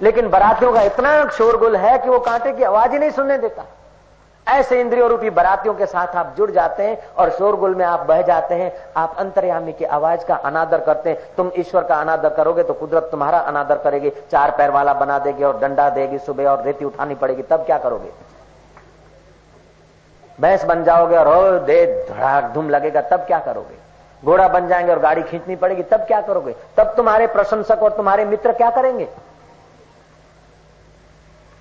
लेकिन बरातियों का इतना शोरगुल है कि वो कांटे की आवाज़ ही नहीं सुनने देता। ऐसे इंद्रियों रूपी बरातियों के साथ आप जुड़ जाते हैं और शोरगुल में आप बह जाते हैं, आप अंतर्यामी की आवाज़ का अनादर करते हैं। तुम ईश्वर का अनादर करोगे तो कुदरत तुम्हारा अनादर करेगी, चार पैर वाला बना देगी और डंडा देगी, सुबह और रेती उठानी पड़ेगी, तब क्या करोगे? भैंस बन जाओगे और दे, धड़ाक, धूम लगेगा, तब क्या करोगे? घोड़ा बन जाएँगे और गाड़ी खींचनी पड़ेगी, तब क्या करोगे? तब तुम्हारे प्रशंसक और तुम्हारे मित्र क्या करेंगे?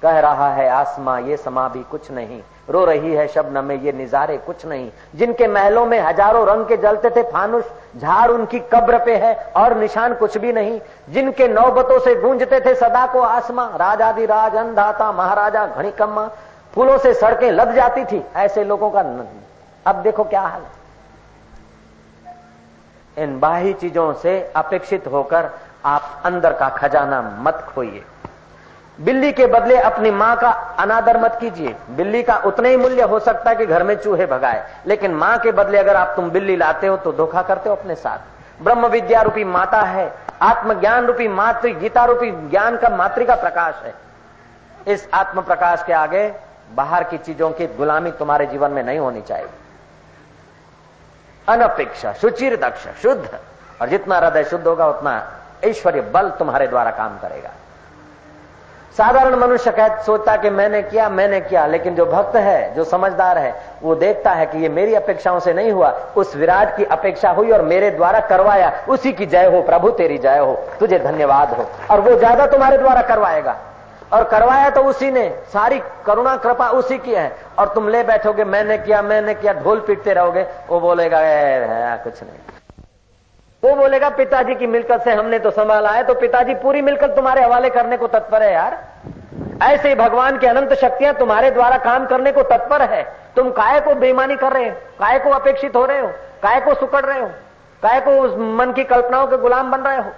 कह रहा है, आसमां ये समा भी कुछ नहीं। रो रही है शब्द में ये निजारे कुछ नहीं। जिनके महलों में हज़ारों रंग के जलते थे फानुष झाड़ उनकी कब्र पे है और निशान कुछ भी नहीं। जिनके नौबतों से गूंजते थे सदा को आसमां राजादि राज अंधाता महाराजा घड़ी कम्मा फूलों से सड़कें लद जाती थी। ऐसे लोगों का अब देखो क्या हाल है। इन बाही चीज़ों से अपेक्षित होकर आप अंदर का खजाना मत खोइए। बिल्ली के बदले अपनी माँ का अनादर मत कीजिए। बिल्ली का उतना ही मूल्य हो सकता है कि घर में चूहे भगाए। लेकिन माँ के बदले अगर आप तुम बिल्ली लाते हो तो धोखा करते हो अपने साथ। ब्रह्म विद्या रूपी माता है, आत्मज्ञान रूपी मातृ, गीता रूपी ज्ञान का मातृ का प्रकाश है। इस आत्म प्रकाश के आगे बाहर की चीज़ों की गुलामी तुम्हारे जीवन में नहीं होनी चाहिए। अनपेक्षा, सुचिर दक्ष, शुद्ध। और जितना हृदय शुद्ध होगा, उतना ऐश्वर्य बल तुम्हारे द्वारा काम करेगा। साधारण मनुष्य कह सोचता कि मैंने किया मैंने किया, लेकिन जो भक्त है, जो समझदार है, वो देखता है कि ये मेरी अपेक्षाओं से नहीं हुआ। उस विराट की अपेक्षा हुई और मेरे द्वारा करवाया। उसी की जय हो, प्रभु, तेरी जय हो। तुझे धन्यवाद हो। और वो ज़्यादा तुम्हारे द्वारा करवाएगा। और करवाया तो उसी ने। सारी करुणा, कृपा उसी की है। और तुम ले बैठोगे, मैंने किया मैंने किया, ढोल पीटते रहोगे। वो बोलेगा कुछ नहीं। वो बोलेगा, पिताजी की मिलकत से हमने तो संभाला है तो पिताजी पूरी मिलकत तुम्हारे हवाले करने को तत्पर है यार। ऐसे ही भगवान की अनंत शक्तियाँ तुम्हारे द्वारा काम करने को तत्पर है। तुम काय को बेईमानी कर रहे हो? काय को अपेक्षित हो रहे हो? काय को सुकड़ रहे हो? काय को उस मन की कल्पनाओं के गुलाम बन रहे हो?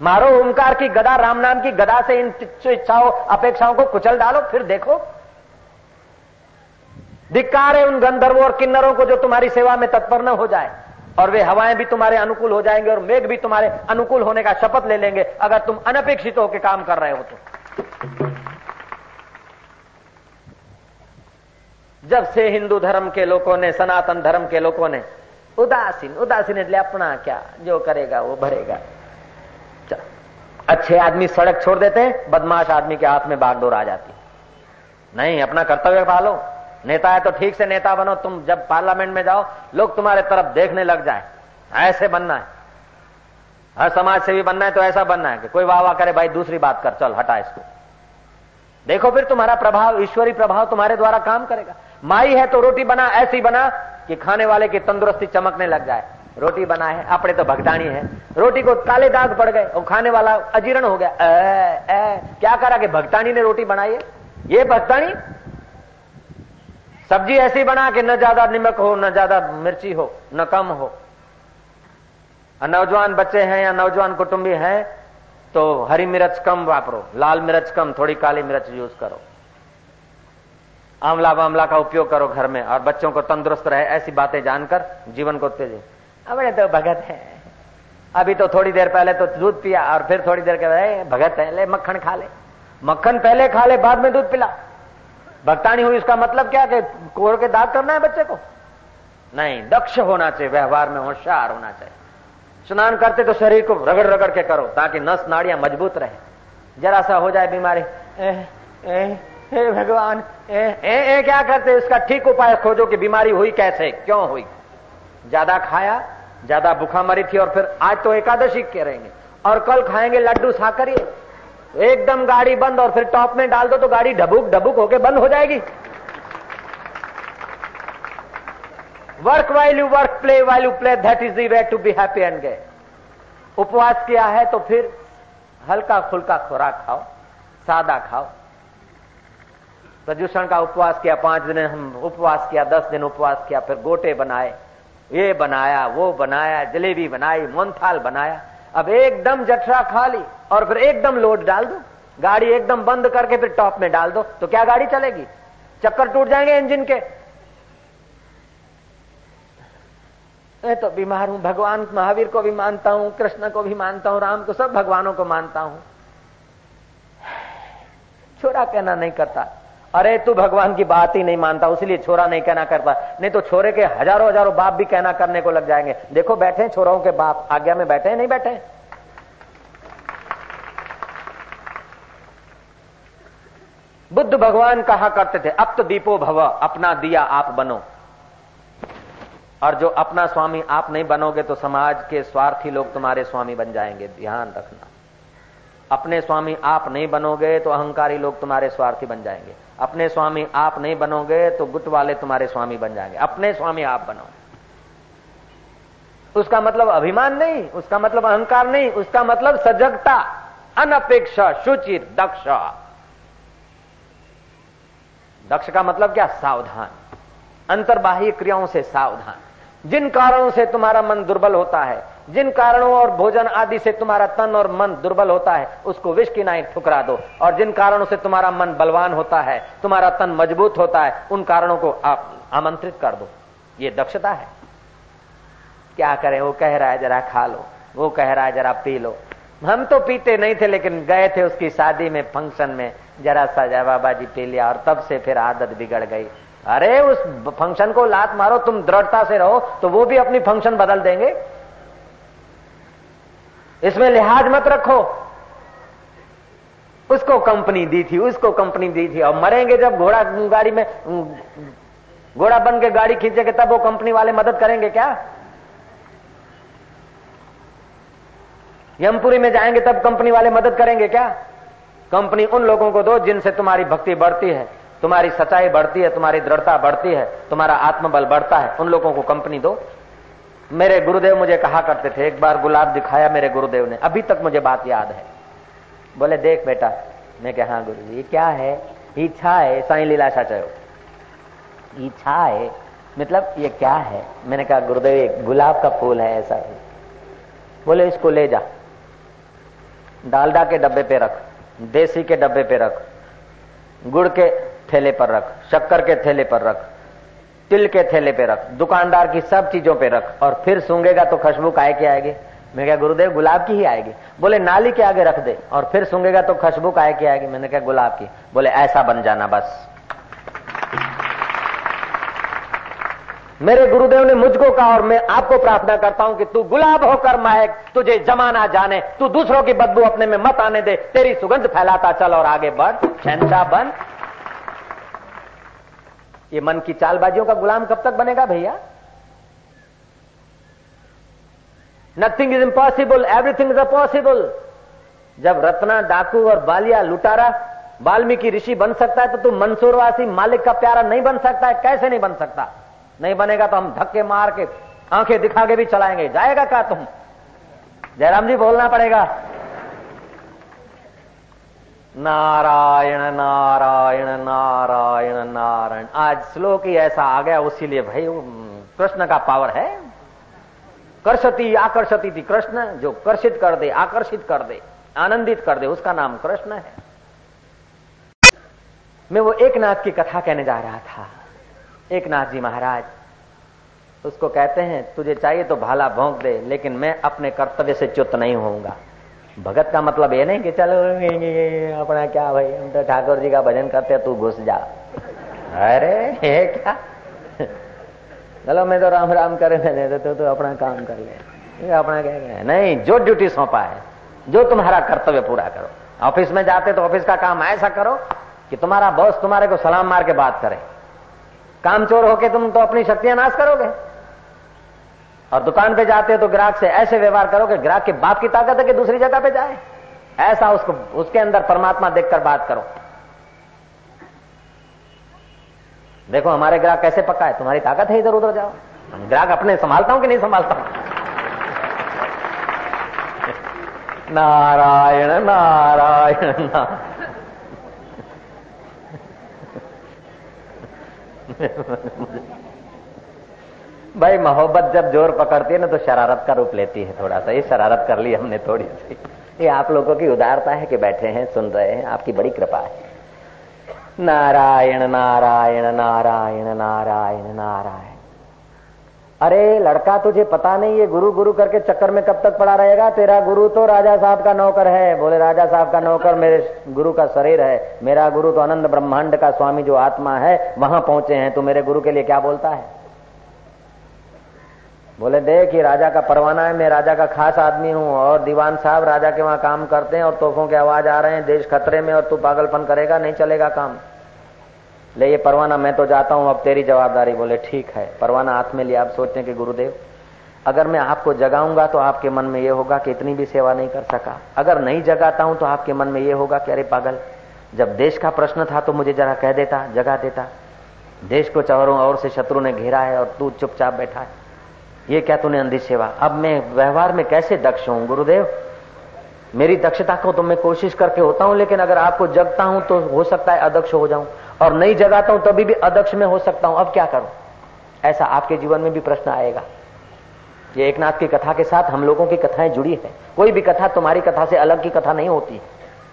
मारो ओंकार की गदा, राम नाम की गदा से इन इच्छाओं, अपेक्षाओं को कुचल डालो, फिर देखो। धिक्कार है उन गंधर्वों और किन्नरों को जो तुम्हारी सेवा में तत्पर न हो जाए। और वे हवाएं भी तुम्हारे अनुकूल हो जाएंगे और मेघ भी तुम्हारे अनुकूल होने का शपथ ले लेंगे अगर तुम अनपेक्षित होकर काम कर रहे हो तो जब से हिंदू धर्म के लोगों ने सनातन धर्म के लोगों ने उदासीन उदासीन એટલે अपना क्या जो करेगा वो भरेगा अच्छे आदमी सड़क छोड़ देते हैं बदमाश आदमी के हाथ में बागडोर आ जाती नहीं अपना कर्तव्य पालो नेता है तो ठीक से नेता बनो तुम जब पार्लियामेंट में जाओ लोग तुम्हारे तरफ़ देखने लग जाए। ऐसे बनना है। हर समाज से भी बनना है तो ऐसा बनना है कि कोई वाह वाह करे भाई दूसरी बात कर चल हटा इसको। देखो फिर तुम्हारा प्रभाव ईश्वरी प्रभाव तुम्हारे द्वारा काम करेगा। माई है तो रोटी बना ऐसी बना कि खाने वाले की तंदुरुस्ती चमकने लग जाए। रोटी बना है अपने तो भगदानी है। रोटी को काले दाग पड़ गए और खाने वाला अजीर्ण हो गया। ए, ए, क्या करा कि भगतानी ने रोटी बनाई है? ये भगतानी सब्ज़ी ऐसी बना कि न ज़्यादा निमक हो, न ज़्यादा मिर्ची हो, न कम हो। नौजवान बच्चे हैं या नौजवान कुटुंबी हैं तो हरी मिर्च कम वापरो, लाल मिर्च कम, थोड़ी काली मिर्च यूज़ करो। आंवला वामला का उपयोग करो घर में, और बच्चों को तंदुरुस्त रहे, ऐसी बातें जानकर जीवन को तेज अब तो भगत है। अभी तो थोड़ी देर पहले तो दूध पिया, और फिर थोड़ी देर के भगत है ले मक्खन खा ले। मक्खन पहले खा ले, बाद में दूध पिला। भक्तानी हुई इसका मतलब क्या कि कोर के दाग करना है बच्चे को? नहीं दक्ष होना चाहिए व्यवहार में होशियार होना चाहिए। स्नान करते तो शरीर को रगड़ रगड़ के करो ताकि नस नाड़ियाँ मज़बूत रहे। जरा सा हो जाए बीमारी। ए, ए, ए भगवान ए, ए, ए क्या करते इसका ठीक उपाय खोजो कि बीमारी हुई कैसे क्यों हुई। ज़्यादा खाया ज़्यादा भूखा मरी थी और फिर आज तो एकादशी करेंगे और कल खाएँगे लड्डू साकरी एकदम गाड़ी बंद और फिर टॉप में डाल दो तो गाड़ी ढबुक ढबुक होके बंद हो जाएगी। Work while you work play while you play that is the way to be happy and gay उपवास किया है तो फिर हल्का फुल्का खुराक खाओ, सादा खाओ। प्रदूषण का उपवास किया, पाँच दिन हम उपवास किया, दस दिन उपवास किया, फिर गोटे बनाए, ये बनाया, वो बनाया, जलेबी बनाई मोनथाल बनाया। अब एकदम जठरा खा ली और फिर एकदम लोड डाल दो। गाड़ी एकदम बंद करके फिर टॉप में डाल दो। तो क्या गाड़ी चलेगी? चक्कर टूट जाएँगे इंजन के। मैं तो बीमार हूँ, भगवान महावीर को भी मानता हूँ, कृष्ण को भी मानता हूँ, राम को, सब भगवानों को मानता हूँ। छोरा कहना नहीं करता। अरे, तू भगवान की बात ही नहीं मानता, उसलिए छोरा नहीं कहना करता। नहीं तो छोरे के हज़ारों हज़ारों बाप भी कहना करने को लग जाएँगे। देखो, बैठे छोरों के बाप, आज्ञा में बैठे नहीं बैठे? बुद्ध भगवान कहा करते थे? अब तो दीपो भव, अपना दिया आप बनो। और जो अपना स्वामी आप नहीं बनोगे तो समाज के स्वार्थी लोग तुम्हारे स्वामी बन जाएँगे। ध्यान रखना। अपने स्वामी आप नहीं बनोगे तो अहंकारी लोग तुम्हारे स्वार्थी बन जाएँगे। अपने स्वामी आप नहीं बनोगे तो गुट वाले तुम्हारे स्वामी बन जाएँगे। अपने स्वामी आप बनो उसका मतलब अभिमान नहीं, उसका मतलब अहंकार नहीं, उसका मतलब सजगता, अनपेक्षा, शुचिर, दक्ष। दक्ष का मतलब क्या? सावधान। अंतर्बाह्य क्रियाओं से सावधान। जिन कारणों से तुम्हारा मन दुर्बल होता है जिन कारणों और भोजन आदि से तुम्हारा तन और मन दुर्बल होता है, उसको विष की नाई ठुकरा दो। और जिन कारणों से तुम्हारा मन बलवान होता है, तुम्हारा तन मज़बूत होता है, उन कारणों को आप आमंत्रित कर दो। ये दक्षता है। क्या करें? वो कह रहा है, जरा खा लो। वो कह रहा है, जरा पी लो। हम तो पीते नहीं थे, लेकिन गए थे उसकी शादी में, फ़ंक्शन में। जरा सा जय बाबा जी पी लिया, और तब से फिर आदत बिगड़ गई। अरे, उस फ़ंक्शन को लात मारो, तुम दृढ़ता से रहो तो वो भी अपनी फ़ंक्शन बदल देंगे। इसमें लिहाज मत रखो। उसको कंपनी दी थी, उसको कंपनी दी थी। और मरेंगे जब घोड़ा गाड़ी में, घोड़ा बन के गाड़ी खींचेंगे, तब वो कंपनी वाले मदद करेंगे क्या? यमपुरी में जाएँगे, तब कंपनी वाले मदद करेंगे क्या? कंपनी उन लोगों को दो जिनसे तुम्हारी भक्ति बढ़ती है, तुम्हारी सच्चाई बढ़ती है, तुम्हारी दृढ़ता बढ़ती है, तुम्हारा आत्मबल बढ़ता है, उन लोगों को कंपनी दो। मेरे गुरुदेव मुझे कहा करते थे, एक बार गुलाब दिखाया मेरे गुरुदेव ने, अभी तक मुझे बात याद है। बोले, देख बेटा, मैं कहा हाँ गुरु ये क्या है? इच्छा है, साई लीलाशा चयो इच्छा है मतलब ये क्या है? मैंने कहा, गुरुदेव एक गुलाब का फूल है, ऐसा है। बोले, इसको ले जा। डालडा के डब्बे पे रख, देसी के डब्बे पे रख, गुड़ के थैले पर रख, शक्कर के थैले पर रख तिल के थैले पे रख, दुकानदार की सब चीज़ों पे रख, और फिर सूंगेगा तो खुशबू काय के आएगी। मैं क्या गुरुदेव, गुलाब की ही आएगी। बोले, नाली के आगे रख दे, और फिर सूंगेगा तो खुशबू काय की आएगी। मैंने कहा, गुलाब की। बोले, ऐसा बन जाना बस। मेरे गुरुदेव ने मुझको कहा, और मैं आपको प्रार्थना करता हूँ कि तू गुलाब होकर महक तुझे जमाना जाने, तू दूसरों की बदबू अपने में मत आने दे, तेरी सुगंध फैलाता चल और आगे बढ़ शहनशाह बन ये मन की चालबाजियों का गुलाम कब तक बनेगा भैया? Nothing is impossible everything is a possible जब रत्ना, डाकू और बालिया लुटारा वाल्मीकि ऋषि बन सकता है तो तू मंसूरवासी मालिक का प्यारा नहीं बन सकता है। कैसे नहीं बन सकता? नहीं बनेगा तो हम धक्के मार के आँखें दिखा के भी चलाएँगे। जाएगा क्या तुम? जयराम जी, बोलना पड़ेगा। नारायण नारायण नारायण नारायण। आज श्लोक ही ऐसा आ गया उसीलिए भाई कृष्ण का पावर है। कर्षति, आकर्षति थी कृष्ण, जो कर्षित कर दे, आकर्षित कर दे, आनंदित कर दे, उसका नाम कृष्ण है। मैं वो एक नाथ की कथा कहने जा रहा था। एक नाथ जी महाराज, उसको कहते हैं, तुझे चाहिए तो भाला भोंक दे, लेकिन मैं अपने कर्तव्य से च्युत नहीं होऊँगा। भगत का मतलब ये नहीं कि चलो अपना क्या भाई हम तो ठाकुर जी का भजन करते तू घुस जा। अरे ये क्या? चलो मैं तो राम राम करे मैंने तो, तो, तो अपना काम कर ले। अपना क्या नहीं जो ड्यूटी सौंपा है जो तुम्हारा कर्तव्य पूरा करो। ऑफ़िस में जाते तो ऑफ़िस का काम ऐसा करो कि तुम्हारा बॉस तुम्हारे को सलाम मार के बात करे। काम चोर होके तुम तो अपनी शक्तियाँ नाश करोगे। और दुकान पे जाते हो तो ग्राहक से ऐसे व्यवहार करो कि ग्राहक के बाप की ताकत है कि दूसरी जगह पे जाए। ऐसा उसको, उसके अंदर परमात्मा देखकर बात करो। देखो, हमारे ग्राहक कैसे पक्का है? तुम्हारी ताकत है इधर उधर जाओ ग्राहक अपने संभालता हूँ कि नहीं संभालता हूँ? नारायण नारायण नारायण। भाई, मोहब्बत जब ज़ोर पकड़ती है ना तो शरारत का रूप लेती है थोड़ा सा। ये शरारत कर ली हमने थोड़ी सी। ये आप लोगों की उदारता है कि बैठे हैं, सुन रहे हैं, आपकी बड़ी कृपा है। नारायण नारायण नारायण नारायण नारायण। अरे, लड़का, तुझे पता नहीं ये गुरु गुरु करके चक्कर में कब तक पड़ा रहेगा? तेरा गुरु तो राजा साहब का नौकर है। बोले, राजा साहब का नौकर मेरे गुरु का शरीर है। मेरा गुरु तो अनंत ब्रह्मांड का स्वामी जो आत्मा है, वहाँ पहुँचे हैं। तो मेरे गुरु के लिए क्या बोलता है? बोले, देख, ये राजा का परवाना है, मैं राजा का खास आदमी हूँ और दीवान साहब राजा के वहाँ काम करते हैं और तोहफों के आवाज़ आ रहे हैं, देश खतरे में और तू पागलपन करेगा, नहीं चलेगा काम। ले, ये परवाना मैं तो जाता हूँ, अब तेरी जवाबदारी। बोले, ठीक है, परवाना हाथ में लिया आप सोचते कि गुरुदेव, अगर मैं आपको जगाऊँगा तो आपके मन में ये होगा कि इतनी भी सेवा नहीं कर सका। अगर नहीं जगाता हूँ तो आपके मन में ये होगा कि अरे पागल, जब देश का प्रश्न था तो मुझे जरा कह देता, जगा देता। देश को चारों ओर से शत्रु ने घेरा है और तू चुपचाप बैठा है। ये क्या तूने अंधी सेवा? अब मैं व्यवहार में कैसे दक्ष हूँ, गुरुदेव? मेरी दक्षता को तो मैं कोशिश करके होता हूँ, लेकिन अगर आपको जगता हूँ तो हो सकता है अदक्ष हो जाऊँ। और नहीं जगाता हूँ, तभी भी अदक्ष में हो सकता हूँ। अब क्या करूँ? ऐसा आपके जीवन में भी प्रश्न आएगा। ये एक नाथ की कथा के साथ हम लोगों की कथाएँ जुड़ी है। कोई भी कथा तुम्हारी कथा से अलग की कथा नहीं होती।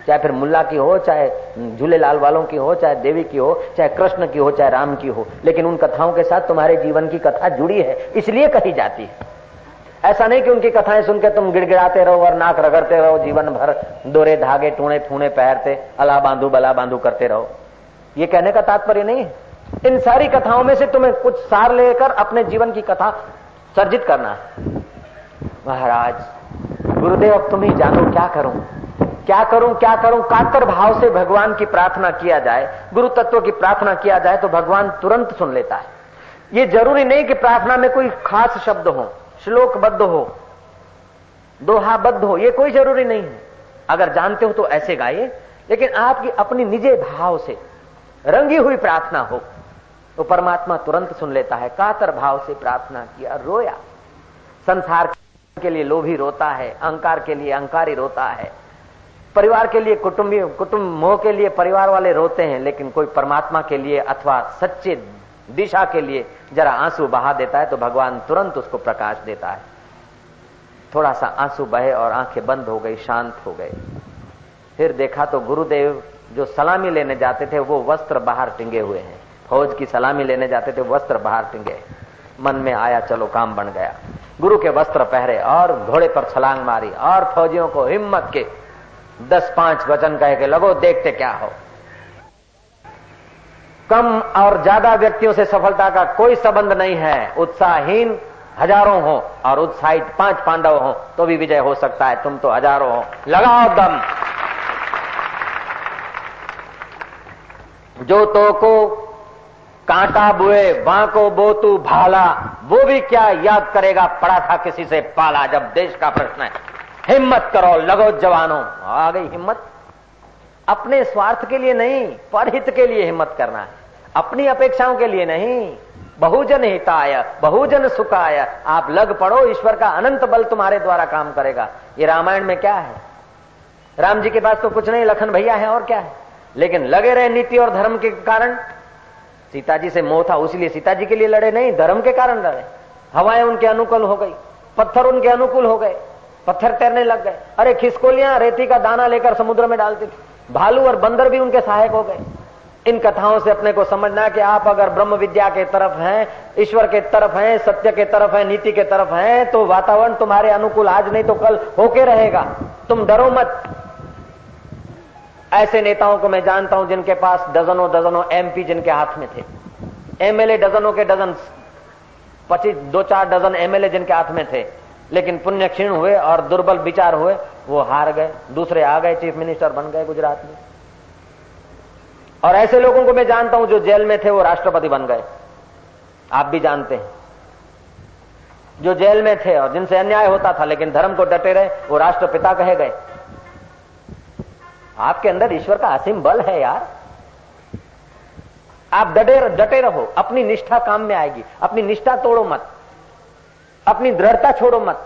चाहे फिर मुल्ला की हो, चाहे झूलेलाल वालों की हो, चाहे देवी की हो, चाहे कृष्ण की हो, चाहे राम की हो, लेकिन उन कथाओं के साथ तुम्हारे जीवन की कथा जुड़ी है, इसलिए कही जाती है। ऐसा नहीं कि उनकी कथाएँ सुनकर तुम गिड़गिड़ाते रहो और नाक रगड़ते रहो, जीवन भर दोरे धागे, टूणे फूने पहरते अला बांधू बला बांधू करते रहो। ये कहने का तात्पर्य नहीं है। इन सारी कथाओं में से तुम्हें कुछ सार लेकर अपने जीवन की कथा सर्जित करना महाराज, गुरुदेव, अब तुम ही जानो क्या करूँ। क्या करूँ क्या करूँ? कातर भाव से भगवान की प्रार्थना किया जाए गुरु तत्व की प्रार्थना किया जाए तो भगवान तुरंत सुन लेता है। ये ज़रूरी नहीं कि प्रार्थना में कोई खास शब्द हो, श्लोकबद्ध हो, दोहाबद्ध हो, ये कोई ज़रूरी नहीं है। अगर जानते हो तो ऐसे गाइए, लेकिन आपकी अपनी निजे भाव से रंगी हुई प्रार्थना हो तो परमात्मा तुरंत सुन लेता है। कातर भाव से प्रार्थना किया, रोया। संसार के लिए लोभी रोता है, अहंकार के लिए अहंकारी रोता है। परिवार के लिए कुटुंबी कुटुंब मोह के लिए परिवार वाले रोते हैं, लेकिन कोई परमात्मा के लिए अथवा सच्चे दिशा के लिए जरा आँसू बहा देता है तो भगवान तुरंत उसको प्रकाश देता है। थोड़ा सा आँसू बहे और आँखें बंद हो गई, शांत हो गए। फिर देखा तो गुरुदेव जो सलामी लेने जाते थे, वो वस्त्र बाहर टिंगे हुए हैं। फौज की सलामी लेने जाते थे, वस्त्र बाहर टिंगे। मन में आया, चलो काम बन गया। गुरु के वस्त्र पहरे और घोड़े पर छलांग मारी और फौजियों को हिम्मत के दस पाँच वचन कह के लगो, देखते क्या हो। कम और ज़्यादा व्यक्तियों से सफलता का कोई संबंध नहीं है। उत्साहहीन हज़ारों हो और उत्साहित पाँच पांडव हो तो भी विजय हो सकता है। तुम तो हज़ारों हो। लगाओ दम। जो तो को कांटा बुए, बांको बोतू भाला, वो भी क्या याद करेगा पड़ा था किसी से पाला, जब देश का प्रश्न है। हिम्मत करो, लगो जवानों। आ गई हिम्मत। अपने स्वार्थ के लिए नहीं, परहित के लिए हिम्मत करना है। अपनी अपेक्षाओं के लिए नहीं। बहुजन हिताय, बहुजन सुखाय। आप लग पड़ो, ईश्वर का अनंत बल तुम्हारे द्वारा काम करेगा। ये रामायण में क्या है? राम जी के पास तो कुछ नहीं, लखन भैया है, और क्या है? लेकिन लगे रहे नीति और धर्म के कारण। सीता जी से मोह था, उसलिए सीता जी के लिए लड़े नहीं, धर्म के कारण लड़े। हवाएँ उनके अनुकूल हो गई, पत्थर उनके अनुकूल हो गए। पत्थर तैरने लग गए। अरे, खिसकोलियाँ रेती का दाना लेकर समुद्र में डालते थे। भालू और बंदर भी उनके सहायक हो गए। इन कथाओं से अपने को समझना कि आप अगर ब्रह्म विद्या के तरफ़ हैं, ईश्वर के तरफ़ हैं, सत्य के तरफ़ हैं, नीति के तरफ़ हैं तो वातावरण तुम्हारे अनुकूल आज नहीं तो कल होके रहेगा। तुम डरो मत। ऐसे नेताओं को मैं जानता हूँ जिनके पास डजनों डजनों एमपी जिनके हाथ में थे। एमएलए डजनों के डजन, पच्चीस, दो चार डजन एमएलए जिनके हाथ में थे। लेकिन पुण्य क्षीण हुए और दुर्बल विचार हुए, वो हार गए। दूसरे आ गए, चीफ मिनिस्टर बन गए गुजरात में। और ऐसे लोगों को मैं जानता हूँ जो जेल में थे, वो राष्ट्रपति बन गए। आप भी जानते हैं। जो जेल में थे और जिनसे अन्याय होता था, लेकिन धर्म को डटे रहे, वो राष्ट्रपिता कहे गए। आपके अंदर ईश्वर का असीम बल है यार। आप डटे डटे रहो। अपनी निष्ठा काम में आएगी। अपनी निष्ठा तोड़ो मत। अपनी दृढ़ता छोड़ो मत।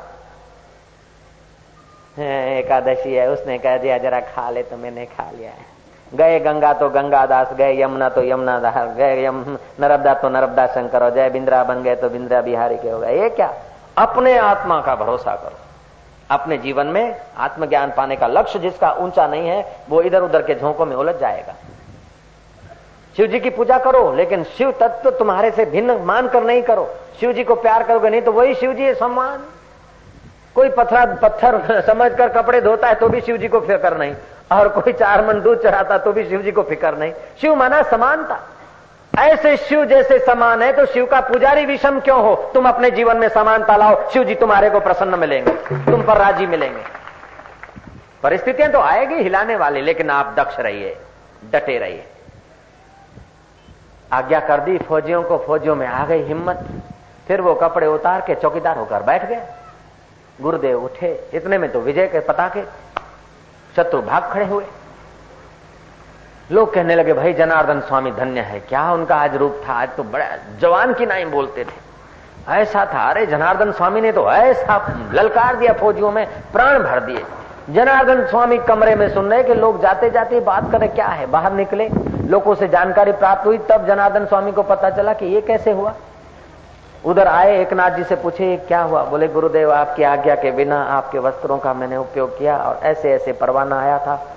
एकादशी है, उसने कह दिया, जरा खा ले तो मैंने खा लिया है। गए गंगा तो गंगा दास गए यमुना तो यमुना दास गए यम, नर्मदा तो नर्मदा शंकर हो जाए बिंद्रा बन गए तो बिंद्रा बिहारी के हो गए। ये क्या? अपने आत्मा का भरोसा करो। अपने जीवन में आत्मज्ञान पाने का लक्ष्य जिसका ऊँचा नहीं है, वो इधर उधर के झोंकों में उलझ जाएगा। शिव जी की पूजा करो, लेकिन शिव तत्व तुम्हारे से भिन्न मान कर नहीं करो। शिव जी को प्यार करोगे नहीं तो वही शिव जी है सम्मान। कोई पत्थर पत्थर समझ कर कपड़े धोता है तो भी शिव जी को फ़िक्र नहीं। और कोई चार मन दूध चढ़ाता तो भी शिव जी को फ़िक्र नहीं। शिव माना समानता। ऐसे शिव जैसे समान है तो शिव का पुजारी विषम क्यों हो? तुम अपने जीवन में समानता लाओ शिव जी तुम्हारे को प्रसन्न मिलेंगे। तुम पर राज़ी मिलेंगे। परिस्थितियाँ तो आएगी हिलाने वाली, लेकिन आप दक्ष रहिए, डटे रहिए। आज्ञा कर दी, फौजियों को फौजियों में आ गई हिम्मत। फिर वो कपड़े उतार के चौकीदार होकर बैठ गए। गुरुदेव उठे, इतने में तो विजय के पता के शत्रु भाग खड़े हुए। लोग कहने लगे, भाई जनार्दन स्वामी, धन्य है। क्या उनका आज रूप था? आज तो बड़ा जवान की नाई बोलते थे। ऐसा था। अरे जनार्दन स्वामी ने तो ऐसा ललकार दिया फौजियों में, प्राण भर दिए। जनार्दन स्वामी कमरे में सुन रहे कि लोग जाते जाते बात करें, क्या है? बाहर निकले, लोगों से जानकारी प्राप्त हुई, तब जनार्दन स्वामी को पता चला कि ये कैसे हुआ। उधर आए एक नाथ जी से पूछे क्या हुआ? बोले, गुरुदेव, आपकी आज्ञा के बिना आपके वस्त्रों का मैंने उपयोग किया और ऐसे ऐसे परवाना आया था।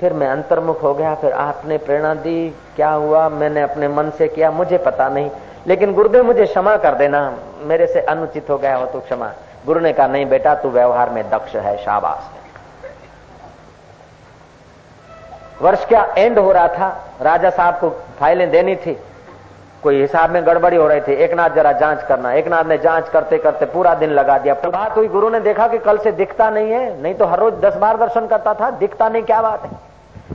फिर मैं अंतर्मुख हो गया, फिर आपने प्रेरणा दी। क्या हुआ? मैंने अपने मन से किया, मुझे पता नहीं। लेकिन गुरुदेव, मुझे क्षमा कर देना। मेरे से अनुचित हो गया हो तो क्षमा। गुरु ने कहा, नहीं बेटा, तू व्यवहार में दक्ष है, शाबाश है। वर्ष का एंड हो रहा था? राजा साहब को फाइलें देनी थी। कोई हिसाब में गड़बड़ी हो रही थी। एक नाथ जरा जाँच करना। एक नाथ ने जाँच करते करते पूरा दिन लगा दिया। बात हुई, गुरु ने देखा कि कल से दिखता नहीं है। नहीं तो हर रोज दस बार दर्शन करता था। दिखता नहीं, क्या बात है?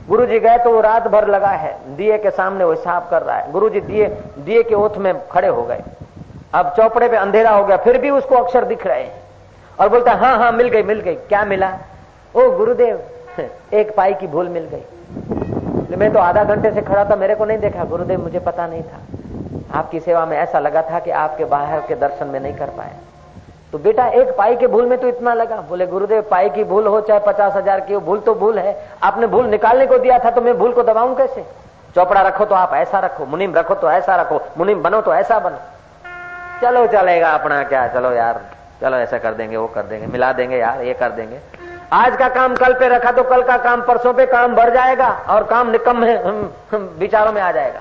गुरु जी गए तो वो रात भर लगा है। दिए के सामने वो हिसाब कर रहा है। गुरु जी दिए दिए के ओथ में खड़े हो गए। अब चौपड़े पे अंधेरा हो गया। फिर भी उसको अक्षर दिख रहे हैं। और बोलता हाँ हाँ मिल गई मिल गई। क्या मिला? ओ, गुरुदेव, एक पाई की भूल मिल गई। मैं तो आधा घंटे से खड़ा था, मेरे को नहीं देखा। गुरुदेव, मुझे पता नहीं था। आपकी सेवा में ऐसा लगा था कि आपके बाहर के दर्शन में नहीं कर पाए। तो बेटा, एक पाई के भूल में तो इतना लगा। बोले, गुरुदेव, पाई की भूल हो चाहे पचास हज़ार की हो, भूल तो भूल है। आपने भूल निकालने को दिया था तो मैं भूल को दबाऊं कैसे? चौपड़ा रखो तो आप ऐसा रखो, मुनिम रखो तो ऐसा रखो, मुनिम बनो तो ऐसा बनो। चलो, चलेगा अपना क्या? चलो यार, चलो, ऐसा कर देंगे, वो कर देंगे, मिला देंगे यार, ये कर देंगे। आज का काम कल पे रखा तो कल का काम परसों पे काम बढ़ जाएगा और काम निकम विचारों में आ जाएगा।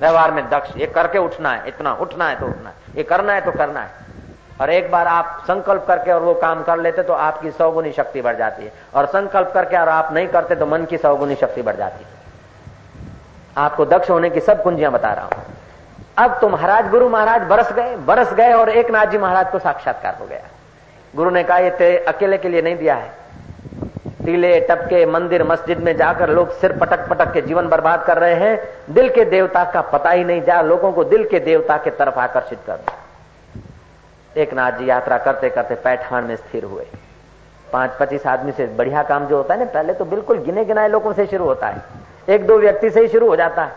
व्यवहार में दक्ष, ये करके उठना है, इतना उठना है तो उठना है, ये करना है तो करना है। और एक बार आप संकल्प करके और वो काम कर लेते तो आपकी सौगुनी शक्ति बढ़ जाती है। और संकल्प करके और आप नहीं करते तो मन की सौगुनी शक्ति बढ़ जाती है। आपको दक्ष होने की सब कुंजियाँ बता रहा हूँ। अब तो महाराज गुरु महाराज बरस गए बरस गए और एक नाथ जी महाराज को साक्षात्कार हो गया। गुरु ने कहा, ये तेरे अकेले के लिए नहीं दिया है। टीले, टपके, मंदिर, मस्जिद में जाकर लोग सिर पटक पटक के जीवन बर्बाद कर रहे हैं। दिल के देवता का पता ही नहीं जा, लोगों को दिल के देवता के तरफ़ आकर्षित कर एक नाथ जी यात्रा करते करते पैठान में स्थिर हुए। पाँच पच्चीस आदमी से बढ़िया काम जो होता है ना, पहले तो बिल्कुल गिने गिनाए लोगों से शुरू होता है। एक दो व्यक्ति से ही शुरू हो जाता है।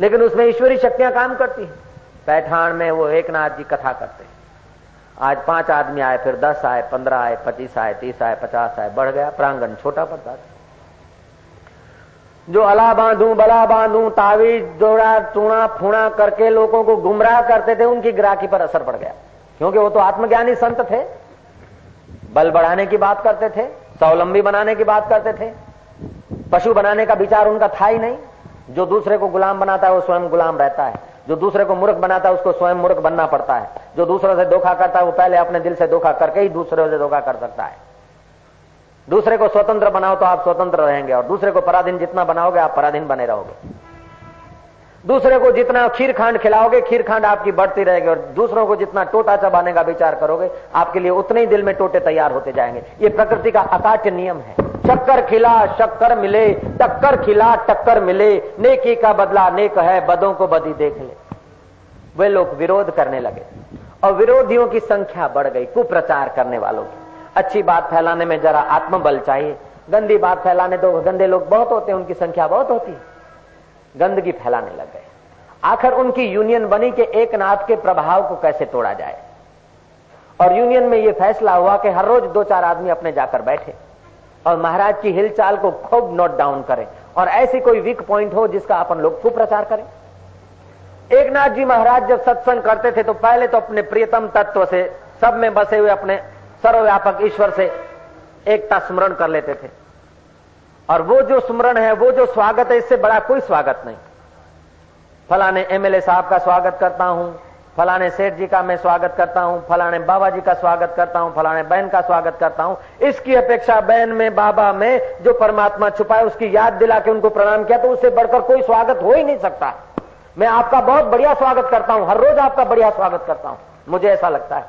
लेकिन उसमें ईश्वरी शक्तियाँ काम करती है। पैठान में वो एक नाथ जी कथा करते आज पाँच आदमी आए, फिर दस आए, पंद्रह आए, पच्चीस आए, तीस आए, पचास आए, बढ़ गया, प्रांगण छोटा पड़ता था। जो अला बांधू, बला बांधू, तावीज, जोड़ा टूणा फूणा करके लोगों को गुमराह करते थे, उनकी ग्राहकी पर असर पड़ गया। क्योंकि वो तो आत्मज्ञानी संत थे। बल बढ़ाने की बात करते थे, स्वावलंबी बनाने की बात करते थे। पशु बनाने का विचार उनका था ही नहीं। जो दूसरे को गुलाम बनाता है, वो स्वयं गुलाम रहता है। जो दूसरे को मूर्ख बनाता है, उसको स्वयं मूर्ख बनना पड़ता है। जो दूसरों से धोखा करता है, वो पहले अपने दिल से धोखा करके ही दूसरे से धोखा कर सकता है। दूसरे को स्वतंत्र बनाओ तो आप स्वतंत्र रहेंगे, और दूसरे को पराधीन जितना बनाओगे, आप पराधीन बने रहोगे। दूसरे को जितना खीर खांड खिलाओगे खीर खांड आपकी बढ़ती रहेगी, और दूसरों को जितना टोटा चबाने का विचार करोगे, आपके लिए उतने ही दिल में टोटे तैयार होते जाएँगे। ये प्रकृति का अकाट्य नियम है। शक्कर खिला, शक्कर मिले, टक्कर खिला, टक्कर मिले। नेकी का बदला, नेक है, बदों को बदी देख ले। वे लोग विरोध करने लगे और विरोधियों की संख्या बढ़ गई, कुप्रचार करने वालों की। अच्छी बात फैलाने में जरा आत्मबल चाहिए। गंदी बात फैलाने, दो गंदे लोग बहुत होते हैं, उनकी संख्या बहुत होती है। गंदगी फैलाने लग गए। आखिर उनकी यूनियन बनी कि एक नाथ के प्रभाव को कैसे तोड़ा जाए? और यूनियन में यह फैसला हुआ कि हर रोज दो चार आदमी अपने जाकर बैठे। और महाराज की हिलचाल को खूब नोट डाउन करें। और ऐसी कोई वीक पॉइंट हो जिसका अपन लोग कुप्रचार करें। एक नाथ जी महाराज जब सत्संग करते थे तो पहले तो अपने प्रियतम तत्व से, सब में बसे हुए अपने सर्वव्यापक ईश्वर से एकता स्मरण कर लेते थे। और वो जो स्मरण है, वो जो स्वागत है, इससे बड़ा कोई स्वागत नहीं। फलाने एमएलए साहब का स्वागत करता हूँ। फलाने सेठ जी का मैं स्वागत करता हूँ, फलाने बाबा जी का स्वागत करता हूँ, फलाने बहन का स्वागत करता हूँ। इसकी अपेक्षा बहन में, बाबा में जो परमात्मा छुपा है उसकी याद दिला के उनको प्रणाम किया तो उससे बढ़कर कोई स्वागत हो ही नहीं सकता। मैं आपका बहुत बढ़िया स्वागत करता हूँ, हर रोज आपका बढ़िया स्वागत करता हूँ। मुझे ऐसा लगता है।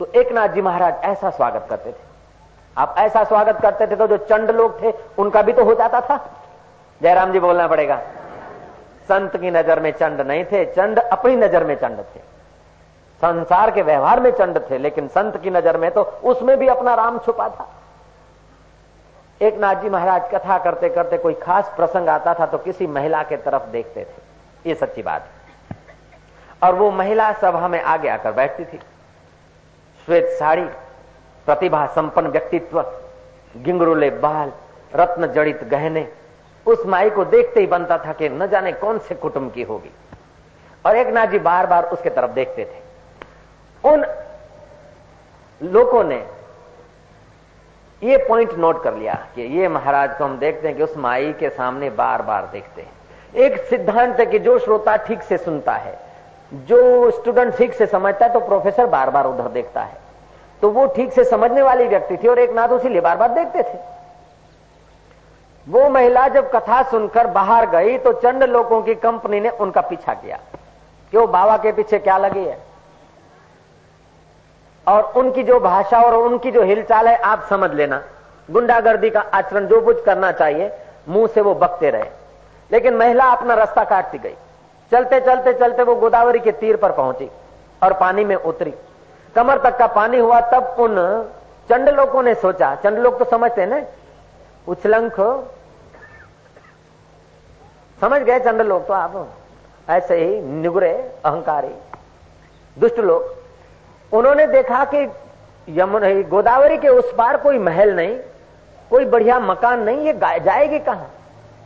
तो एक नाथ जी महाराज ऐसा स्वागत करते थे। आप ऐसा स्वागत करते थे तो जो चंड लोग थे, उनका भी तो हो जाता था। जयराम जी बोलना पड़ेगा। संत की नज़र में चंड नहीं थे, चंड अपनी नज़र में चंड थे। संसार के व्यवहार में चंड थे, लेकिन संत की नज़र में तो उसमें भी अपना राम छुपा था। एक नाथ जी महाराज कथा करते करते कोई खास प्रसंग आता था तो किसी महिला के तरफ़ देखते थे। ये सच्ची बात है। और वो महिला सभा में आगे आकर बैठती थी। श्वेत साड़ी, प्रतिभा संपन्न व्यक्तित्व, गिंगरुले बाल, रत्न जड़ित गहने उस माई को देखते ही बनता था कि न जाने कौन से कुटुंब की होगी। और एक नाथ जी बार बार उसके तरफ़ देखते थे। उन लोगों ने ये पॉइंट नोट कर लिया कि ये महाराज को हम देखते हैं कि उस माई के सामने बार बार देखते हैं। एक सिद्धांत है कि जो श्रोता ठीक से सुनता है, जो स्टूडेंट ठीक से समझता है तो प्रोफेसर बार बार उधर देखता है। तो वो ठीक से समझने वाली व्यक्ति थी और एक नाथ उसी बार बार देखते थे। वो महिला जब कथा सुनकर बाहर गई तो चंड लोगों की कंपनी ने उनका पीछा किया। क्यों? बाबा के पीछे क्या लगी है? और उनकी जो भाषा और उनकी जो हिलचाल है, आप समझ लेना। गुंडागर्दी का आचरण जो कुछ करना चाहिए, मुँह से वो बकते रहे। लेकिन महिला अपना रास्ता काटती गई। चलते चलते चलते वो गोदावरी के तीर पर पहुँची और पानी में उतरी। कमर तक का पानी हुआ तब उन चंड लोगों ने सोचा। चंड लोग तो समझते हैं ना, उछलंख समझ गए चंद्र लोग तो आप? ऐसे ही निगुरे, अहंकारी, दुष्ट लोग। उन्होंने देखा कि यमुना, गोदावरी के उस पार कोई महल नहीं, कोई बढ़िया मकान नहीं, ये जाएगी कहाँ?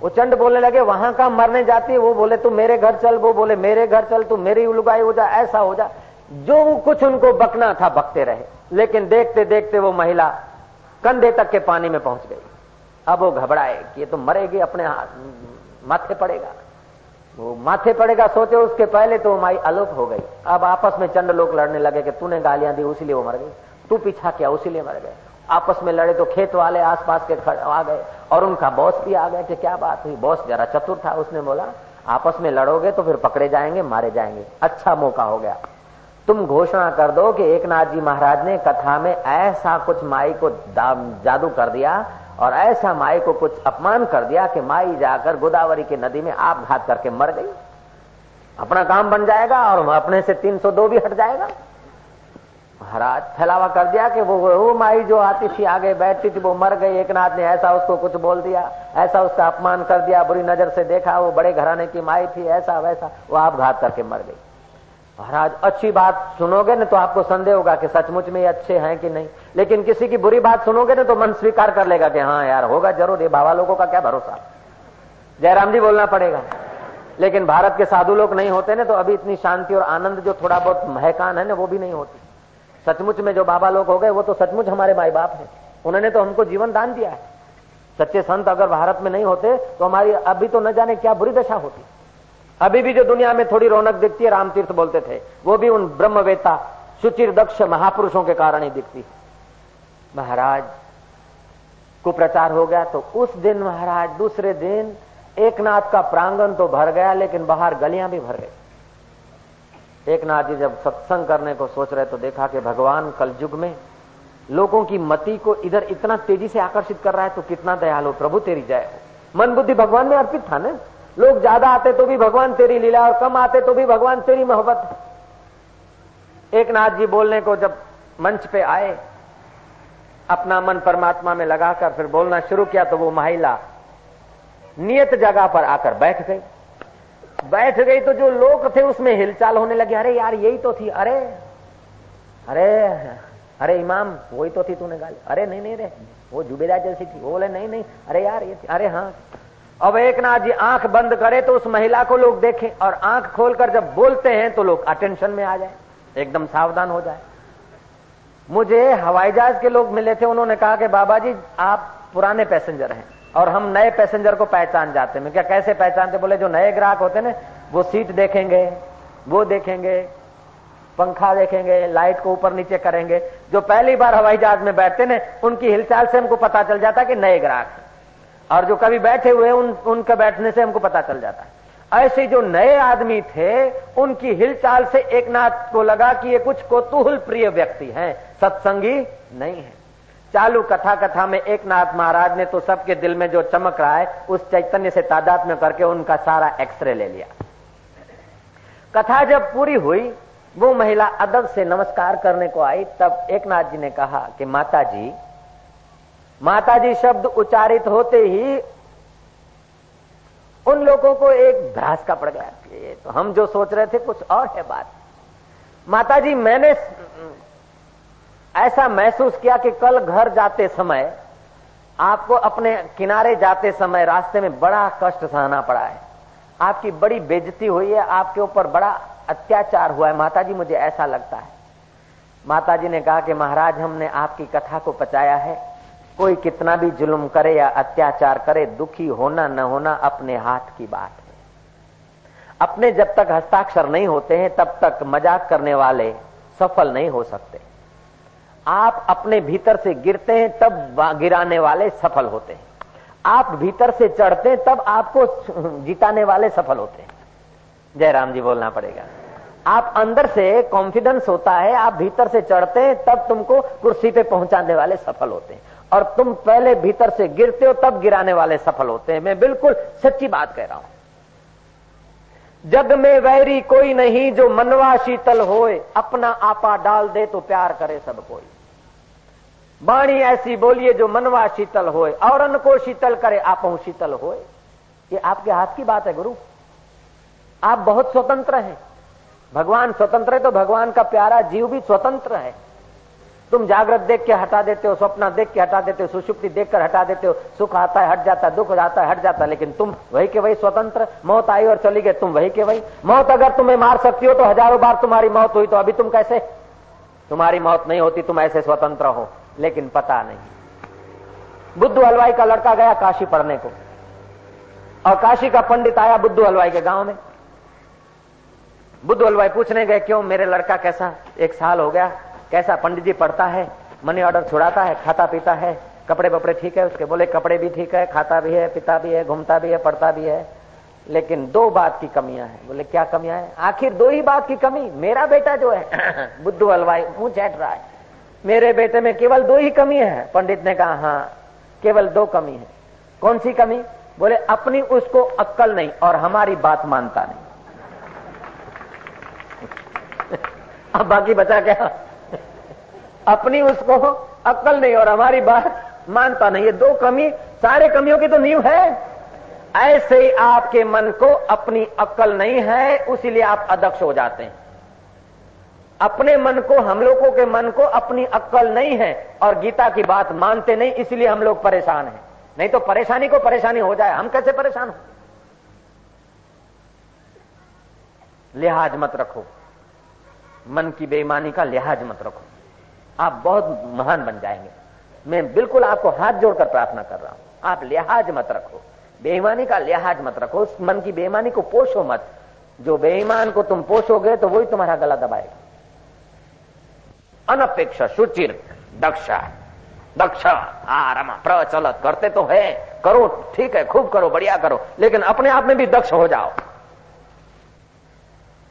वो चंड बोलने लगे, वहाँ का मरने जाती वो बोले, तू मेरे घर चल, वो बोले, मेरे घर चल, तू मेरी उलगाई हो जा, ऐसा हो जा। जो कुछ उनको बकना था, बकते रहे। लेकिन देखते देखते वो महिला कंधे तक के पानी में पहुँच गई। अब वो घबराए कि ये तो मरेगी अपने माथे पड़ेगा। वो माथे पड़ेगा, सोचे उसके पहले तो माई अलोप हो गई। अब आपस में चंड लोग लड़ने लगे कि तूने गालियाँ दी उसीलिए वो मर गई। तू पीछा किया उसीलिए मर गए। आपस में लड़े तो खेत वाले आसपास के आ गए और उनका बॉस भी आ गया कि क्या बात हुई? बॉस जरा चतुर था, उसने बोला, आपस में लड़ोगे तो फिर पकड़े जाएँगे, मारे जाएँगे। अच्छा मौका हो गया। तुम घोषणा कर दो कि एक नाथ जी महाराज ने कथा में ऐसा कुछ माई को जादू कर दिया और ऐसा माई को कुछ अपमान कर दिया कि माई जाकर गोदावरी की नदी में आप घात करके मर गई। अपना काम बन जाएगा और अपने से 302 भी हट जाएगा। महाराज फैलावा कर दिया कि वो वो माई जो आती थी आगे बैठती थी, वो मर गई। एक नाथ ने ऐसा उसको कुछ बोल दिया, ऐसा उसका अपमान कर दिया, बुरी नज़र से देखा, वो बड़े घराने की माई थी, ऐसा वैसा, वो आप घात करके मर गई। महाराज, अच्छी बात सुनोगे ना तो आपको संदेह होगा कि सचमुच में ये अच्छे हैं कि नहीं। लेकिन किसी की बुरी बात सुनोगे ना तो मन स्वीकार कर लेगा कि हाँ यार, होगा ज़रूर, ये बाबा लोगों का क्या भरोसा? जयराम जी बोलना पड़ेगा। लेकिन भारत के साधु लोग नहीं होते ना तो अभी इतनी शांति और आनंद जो थोड़ा बहुत महकान है ना, वो भी नहीं होती। सचमुच में जो बाबा लोग हो गए, वो तो सचमुच हमारे माई बाप है। उन्होंने तो हमको जीवन दान दिया है। सच्चे संत अगर भारत में नहीं होते तो हमारी अभी तो न जाने क्या बुरी दशा होती। अभी भी जो दुनिया में थोड़ी रौनक दिखती है, रामतीर्थ बोलते थे, वो भी उन ब्रह्मवेता, सुचिर दक्ष महापुरुषों के कारण ही दिखती महाराज को प्रचार हो गया तो उस दिन महाराज, दूसरे दिन एक नाथ का प्रांगण तो भर गया, लेकिन बाहर गलियाँ भी भर गई एक नाथ जी जब सत्संग करने को सोच रहे तो देखा कि भगवान कलयुग में लोगों की मति को इधर इतना तेज़ी से आकर्षित कर रहा है तो कितना दयालु प्रभु तेरी जय हो। मन बुद्धि भगवान में अर्पित था ना? लोग ज़्यादा आते तो भी भगवान तेरी लीला और कम आते तो भी भगवान तेरी मोहब्बत एक नाथ जी बोलने को जब मंच पे आए, अपना मन परमात्मा में लगाकर फिर बोलना शुरू किया तो वो महिला नियत जगह पर आकर बैठ गई। बैठ गई तो जो लोग थे उसमें हिलचाल होने लगे, अरे यार, यही तो थी, अरे अरे अरे इमाम, वही तो थी तूने गाली, अरे नहीं नहीं रे वो जुबेदा जैसी थी, वो बोले, नहीं नहीं, अरे यार, ये अरे हाँ अब एक नाथ जी आँख बंद करे तो उस महिला को लोग देखें और आँख खोलकर जब बोलते हैं तो लोग अटेंशन में आ जाए, एकदम सावधान हो जाए। मुझे हवाई जहाज़ के लोग मिले थे, उन्होंने कहा कि बाबा जी आप पुराने पैसेंजर हैं और हम नए पैसेंजर को पहचान जाते हैं। क्या, कैसे पहचानते? बोले, जो नए ग्राहक होते ना, वो सीट देखेंगे, वो देखेंगे, पंखा देखेंगे, लाइट को ऊपर नीचे करेंगे। जो पहली बार हवाई जहाज़ में बैठते ना, उनकी हिलचाल से हमको पता चल जाता कि नए ग्राहक और जो कभी बैठे हुए उन, उनके बैठने से हमको पता चल जाता है। ऐसे जो नए आदमी थे, उनकी हिलचाल से एक नाथ को लगा कि ये कुछ कोतूहल प्रिय व्यक्ति हैं। सत्संगी नहीं है। चालू कथा कथा में एक नाथ महाराज ने तो सबके दिल में जो चमक रहा है, उस चैतन्य से तादाद में करके उनका सारा एक्सरे ले लिया। कथा जब पूरी हुई, वो महिला अदब से नमस्कार करने को आई, तब एक नाथ जी ने कहा कि माता जी माता जी शब्द उच्चारित होते ही उन लोगों को एक भ्रास का पड़ गया कि तो हम जो सोच रहे थे कुछ और है बात। माता जी मैंने ऐसा महसूस किया कि कल घर जाते समय, आपको अपने किनारे जाते समय रास्ते में बड़ा कष्ट सहना पड़ा है। आपकी बड़ी बेजती हुई है, आपके ऊपर बड़ा अत्याचार हुआ है। माता जी मुझे ऐसा लगता है। माता जी ने कहा कि महाराज, हमने आपकी कथा को पचाया है। कोई कितना भी जुल्म करे या अत्याचार करे, दुखी होना न होना अपने हाथ की बात है। अपने जब तक हस्ताक्षर नहीं होते हैं, तब तक मज़ाक करने वाले सफल नहीं हो सकते। आप अपने भीतर से गिरते हैं, तब गिराने वाले सफल होते हैं। आप भीतर से चढ़ते हैं, तब आपको जिताने वाले सफल होते हैं। जयराम जी, बोलना पड़ेगा। आप अंदर से कॉन्फिडेंस होता है, आप भीतर से चढ़ते हैं, तब तुमको कुर्सी पे पहुँचाने वाले सफल होते हैं। और तुम पहले भीतर से गिरते हो, तब गिराने वाले सफल होते हैं। मैं बिल्कुल सच्ची बात कह रहा हूँ। जग में वैरी कोई नहीं जो मनवा शीतल होए। अपना आपा डाल दे तो प्यार करे सब कोई। बाणी ऐसी बोलिए जो मनवा शीतल होए। और को शीतल करे, आप शीतल होए। ये आपके हाथ की बात है, गुरु। आप बहुत स्वतंत्र हैं। भगवान स्वतंत्र है तो भगवान का प्यारा जीव भी स्वतंत्र है। तुम जागृत देख के हटा देते हो, स्वप्न देख के हटा देते हो, सुषुप्ति देख कर हटा देते हो, सुख आता है, हट जाता है, दुख आता है, हट जाता है, लेकिन तुम वही के वही स्वतंत्र। मौत आई और चली गई, तुम वही के वही। मौत अगर तुम्हें मार सकती हो तो हज़ारों बार तुम्हारी मौत हुई तो अभी तुम कैसे? तुम्हारी मौत नहीं होती, तुम ऐसे स्वतंत्र हो, लेकिन पता नहीं। बुद्धू हलवाई का लड़का गया काशी पढ़ने को। और काशी का पंडित आया बुद्धू हलवाई के गाँव में। बुद्धू हलवाई पूछने गए, क्यों मेरे लड़का कैसा? एक साल हो गया। कैसा पंडित जी पढ़ता है? मनी ऑर्डर छुड़ाता है, खाता पीता है? कपड़े बपड़े ठीक है? उसके बोले, कपड़े भी ठीक है, खाता भी है, पिता भी है, घूमता भी है, पढ़ता भी है, लेकिन दो बात की कमियाँ हैं। बोले, क्या कमियाँ हैं? आखिर दो ही बात की कमी, मेरा बेटा जो है बुद्धू हलवाई मुँह चैट रहा है। मेरे बेटे में केवल दो ही कमी है। पंडित ने कहा हाँ केवल दो कमी है। कौन सी कमी? बोले, अपनी उसको अक्कल नहीं और हमारी बात मानता नहीं। अब बाकी बचा क्या? अपनी उसको अक्ल नहीं, और हमारी बात मानता नहीं ये दो कमी, सारे कमियों की तो नींव है। ऐसे ही आपके मन को अपनी अक्ल नहीं है, उसीलिए आप अदक्ष हो जाते हैं। अपने मन को, हम लोगों के मन को अपनी अक्ल नहीं है, और गीता की बात मानते नहीं, इसलिए हम लोग परेशान हैं। नहीं तो परेशानी को परेशानी हो जाए, हम कैसे परेशान हो? लिहाज मत रखो। मन की बेईमानी का लिहाज मत रखो। आप बहुत महान बन जाएँगे। मैं बिल्कुल आपको हाथ जोड़कर प्रार्थना कर रहा हूँ। आप लिहाज मत रखो। बेईमानी का लिहाज मत रखो। उस मन की बेईमानी को पोषो मत। जो बेईमान को तुम पोषोगे तो वही तुम्हारा गला दबाएगा। अनपेक्षा सुचिर दक्षा, दक्ष हा रमा प्रचलत करते तो है। करो, ठीक है, खूब करो, बढ़िया करो। लेकिन अपने आप में भी दक्ष हो जाओ।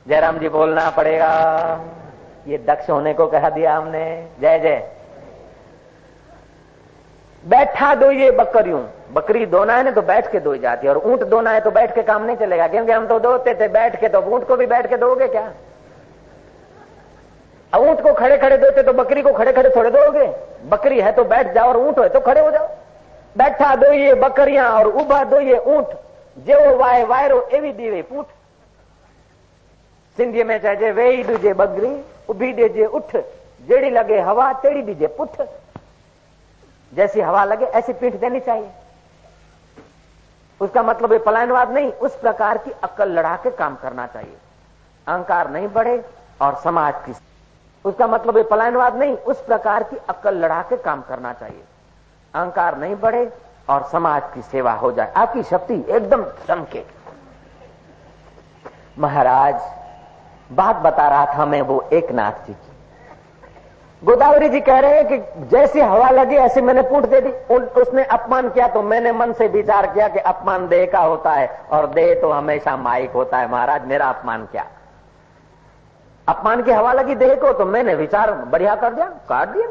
जयराम जी बोलना पड़ेगा। ये दक्ष होने को कहा दिया हमने। जय जय। बैठा दो ये बकरियों। बकरी दोना है ना तो बैठ के दो जाती है। और ऊँट दोना है तो बैठ के काम नहीं चलेगा। क्योंकि हम तो दोते थे। बैठ के तो ऊँट को भी बैठ के दोगे क्या? अब ऊँट को खड़े खड़े दोते तो बकरी को खड़े खड़े थोड़े दोगे। बकरी है तो बैठ जाओ और ऊँट है तो खड़े हो जाओ। बैठा दो ये बकरियाँ और उभा दो ये ऊँट। जेવો वाय वायरो, एवी दीवे, पूठ। सिंधी में चाहे वे दूजे बकरी उभी देजे उठ। जेड़ी लगे हवा, तेड़ी दीजिए पुठ। जैसी हवा लगे ऐसी पीठ देनी चाहिए। उसका मतलब पलायनवाद नहीं, उस प्रकार की अक्ल लड़ा के काम करना चाहिए। अहंकार नहीं बढ़े, और समाज की उसका मतलब पलायनवाद नहीं, उस प्रकार की अक्ल लड़ा के काम करना चाहिए। अहंकार नहीं बढ़े, और समाज की सेवा हो जाए। आपकी शक्ति एकदम चमके महाराज बात बता रहा था मैं वो एक नाथ जी की। गोदावरी जी कह रहे हैं कि जैसी हवा लगी, ऐसी मैंने पूट दे दी। उसने अपमान किया तो मैंने मन से विचार किया कि अपमान देह का होता है और देह तो हमेशा माइक होता है। महाराज, मेरा अपमान क्या? अपमान की हवा लगी देह को तो मैंने विचार बढ़िया कर दिया, काट दिया।